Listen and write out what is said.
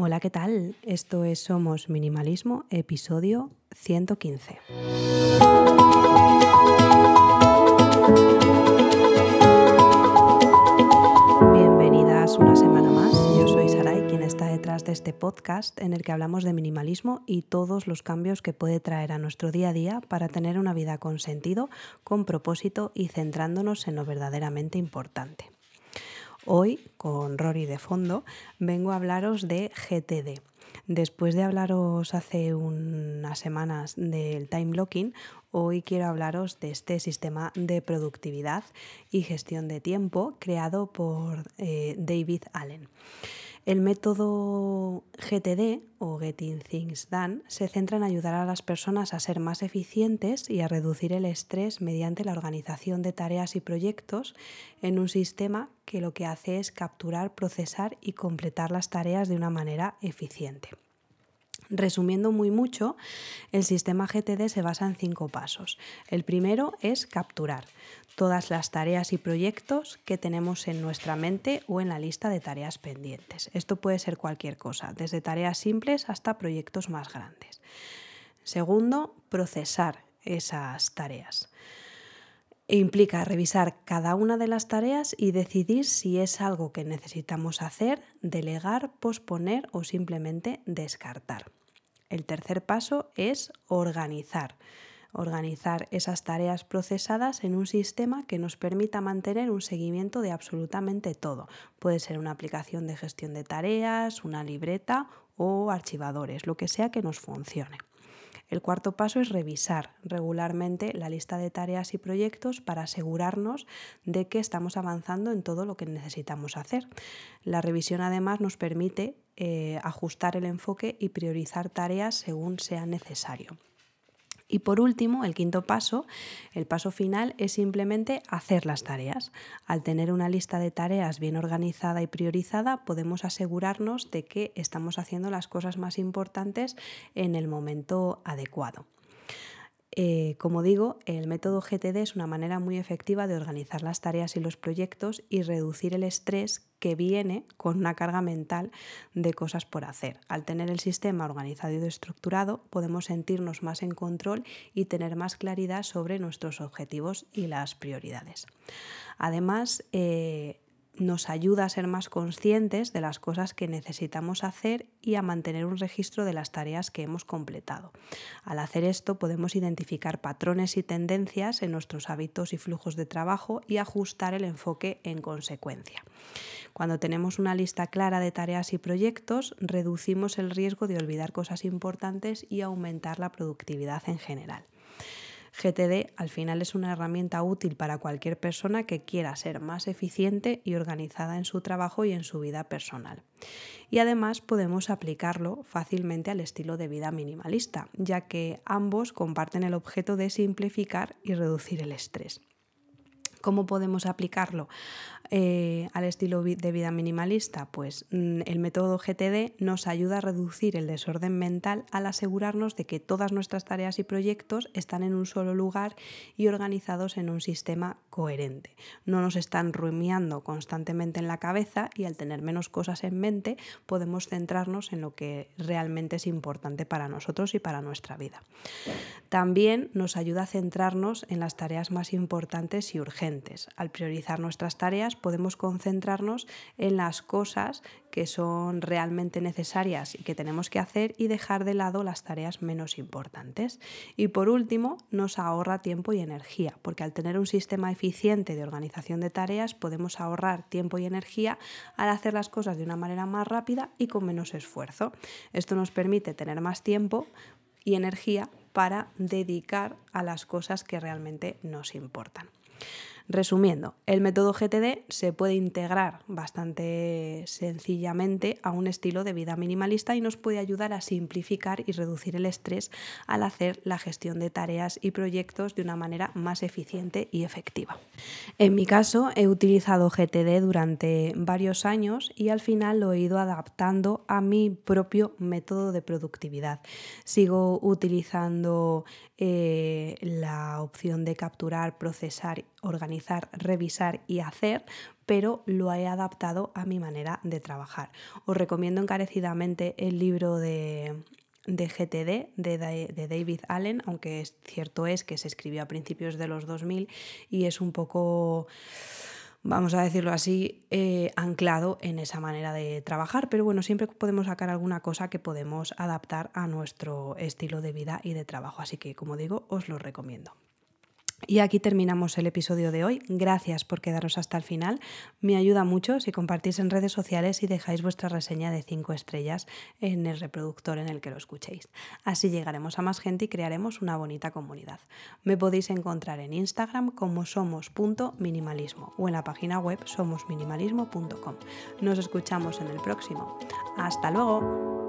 Hola, ¿qué tal? Esto es Somos Minimalismo, episodio 115. Bienvenidas una semana más. Yo soy Sarai, quien está detrás de este podcast en el que hablamos de minimalismo y todos los cambios que puede traer a nuestro día a día para tener una vida con sentido, con propósito y centrándonos en lo verdaderamente importante. Hoy, con Rory de fondo, vengo a hablaros de GTD. Después de hablaros hace unas semanas del time blocking, hoy quiero hablaros de este sistema de productividad y gestión de tiempo creado por eh, David Allen. El método GTD o Getting Things Done se centra en ayudar a las personas a ser más eficientes y a reducir el estrés mediante la organización de tareas y proyectos en un sistema que lo que hace es capturar, procesar y completar las tareas de una manera eficiente. Resumiendo muy mucho, el sistema GTD se basa en cinco pasos. El primero es capturar todas las tareas y proyectos que tenemos en nuestra mente o en la lista de tareas pendientes. Esto puede ser cualquier cosa, desde tareas simples hasta proyectos más grandes. Segundo, procesar esas tareas. E implica revisar cada una de las tareas y decidir si es algo que necesitamos hacer, delegar, posponer o simplemente descartar. El tercer paso es organizar. Organizar esas tareas procesadas en un sistema que nos permita mantener un seguimiento de absolutamente todo. Puede ser una aplicación de gestión de tareas, una libreta o archivadores, lo que sea que nos funcione. El cuarto paso es revisar regularmente la lista de tareas y proyectos para asegurarnos de que estamos avanzando en todo lo que necesitamos hacer. La revisión además nos permite eh, ajustar el enfoque y priorizar tareas según sea necesario. Y por último, el quinto paso, el paso final, es simplemente hacer las tareas. Al tener una lista de tareas bien organizada y priorizada, podemos asegurarnos de que estamos haciendo las cosas más importantes en el momento adecuado. Eh, como digo, el método GTD es una manera muy efectiva de organizar las tareas y los proyectos y reducir el estrés que viene con una carga mental de cosas por hacer. Al tener el sistema organizado y estructurado, podemos sentirnos más en control y tener más claridad sobre nuestros objetivos y las prioridades. Además, eh, nos ayuda a ser más conscientes de las cosas que necesitamos hacer y a mantener un registro de las tareas que hemos completado. Al hacer esto podemos identificar patrones y tendencias en nuestros hábitos y flujos de trabajo y ajustar el enfoque en consecuencia. Cuando tenemos una lista clara de tareas y proyectos, reducimos el riesgo de olvidar cosas importantes y aumentar la productividad en general. GTD al final es una herramienta útil para cualquier persona que quiera ser más eficiente y organizada en su trabajo y en su vida personal. Y además podemos aplicarlo fácilmente al estilo de vida minimalista, ya que ambos comparten el objeto de simplificar y reducir el estrés. ¿Cómo podemos aplicarlo eh, al estilo de vida minimalista? Pues mm, el método GTD nos ayuda a reducir el desorden mental al asegurarnos de que todas nuestras tareas y proyectos están en un solo lugar y organizados en un sistema coherente. No nos están rumiando constantemente en la cabeza y al tener menos cosas en mente podemos centrarnos en lo que realmente es importante para nosotros y para nuestra vida. También nos ayuda a centrarnos en las tareas más importantes y urgentes al priorizar nuestras tareas podemos concentrarnos en las cosas que son realmente necesarias y que tenemos que hacer y dejar de lado las tareas menos importantes. Y por último, nos ahorra tiempo y energía, porque al tener un sistema eficiente de organización de tareas podemos ahorrar tiempo y energía al hacer las cosas de una manera más rápida y con menos esfuerzo. Esto nos permite tener más tiempo y energía para dedicar a las cosas que realmente nos importan. Resumiendo, el método GTD se puede integrar bastante sencillamente a un estilo de vida minimalista y nos puede ayudar a simplificar y reducir el estrés al hacer la gestión de tareas y proyectos de una manera más eficiente y efectiva. En mi caso, he utilizado GTD durante varios años y al final lo he ido adaptando a mi propio método de productividad. Sigo utilizando eh, la opción de capturar, procesar, organizar, revisar y hacer pero lo he adaptado a mi manera de trabajar. Os recomiendo encarecidamente el libro de, de GTD de, David Allen, aunque es, cierto es que se escribió a principios de los 2000 y es un poco vamos a decirlo así, eh, anclado en esa manera de trabajar. Pero bueno, siempre podemos sacar alguna cosa que podemos adaptar a nuestro estilo de vida y de trabajo. Así que, como digo, os lo recomiendo. Y aquí terminamos el episodio de hoy. Gracias por quedaros hasta el final. Me ayuda mucho si compartís en redes sociales y dejáis vuestra reseña de 5 estrellas en el reproductor en el que lo escuchéis. Así llegaremos a más gente y crearemos una bonita comunidad. Me podéis encontrar en Instagram como somos.minimalismo o en la página web somosminimalismo.com. Nos escuchamos en el próximo. Hasta luego.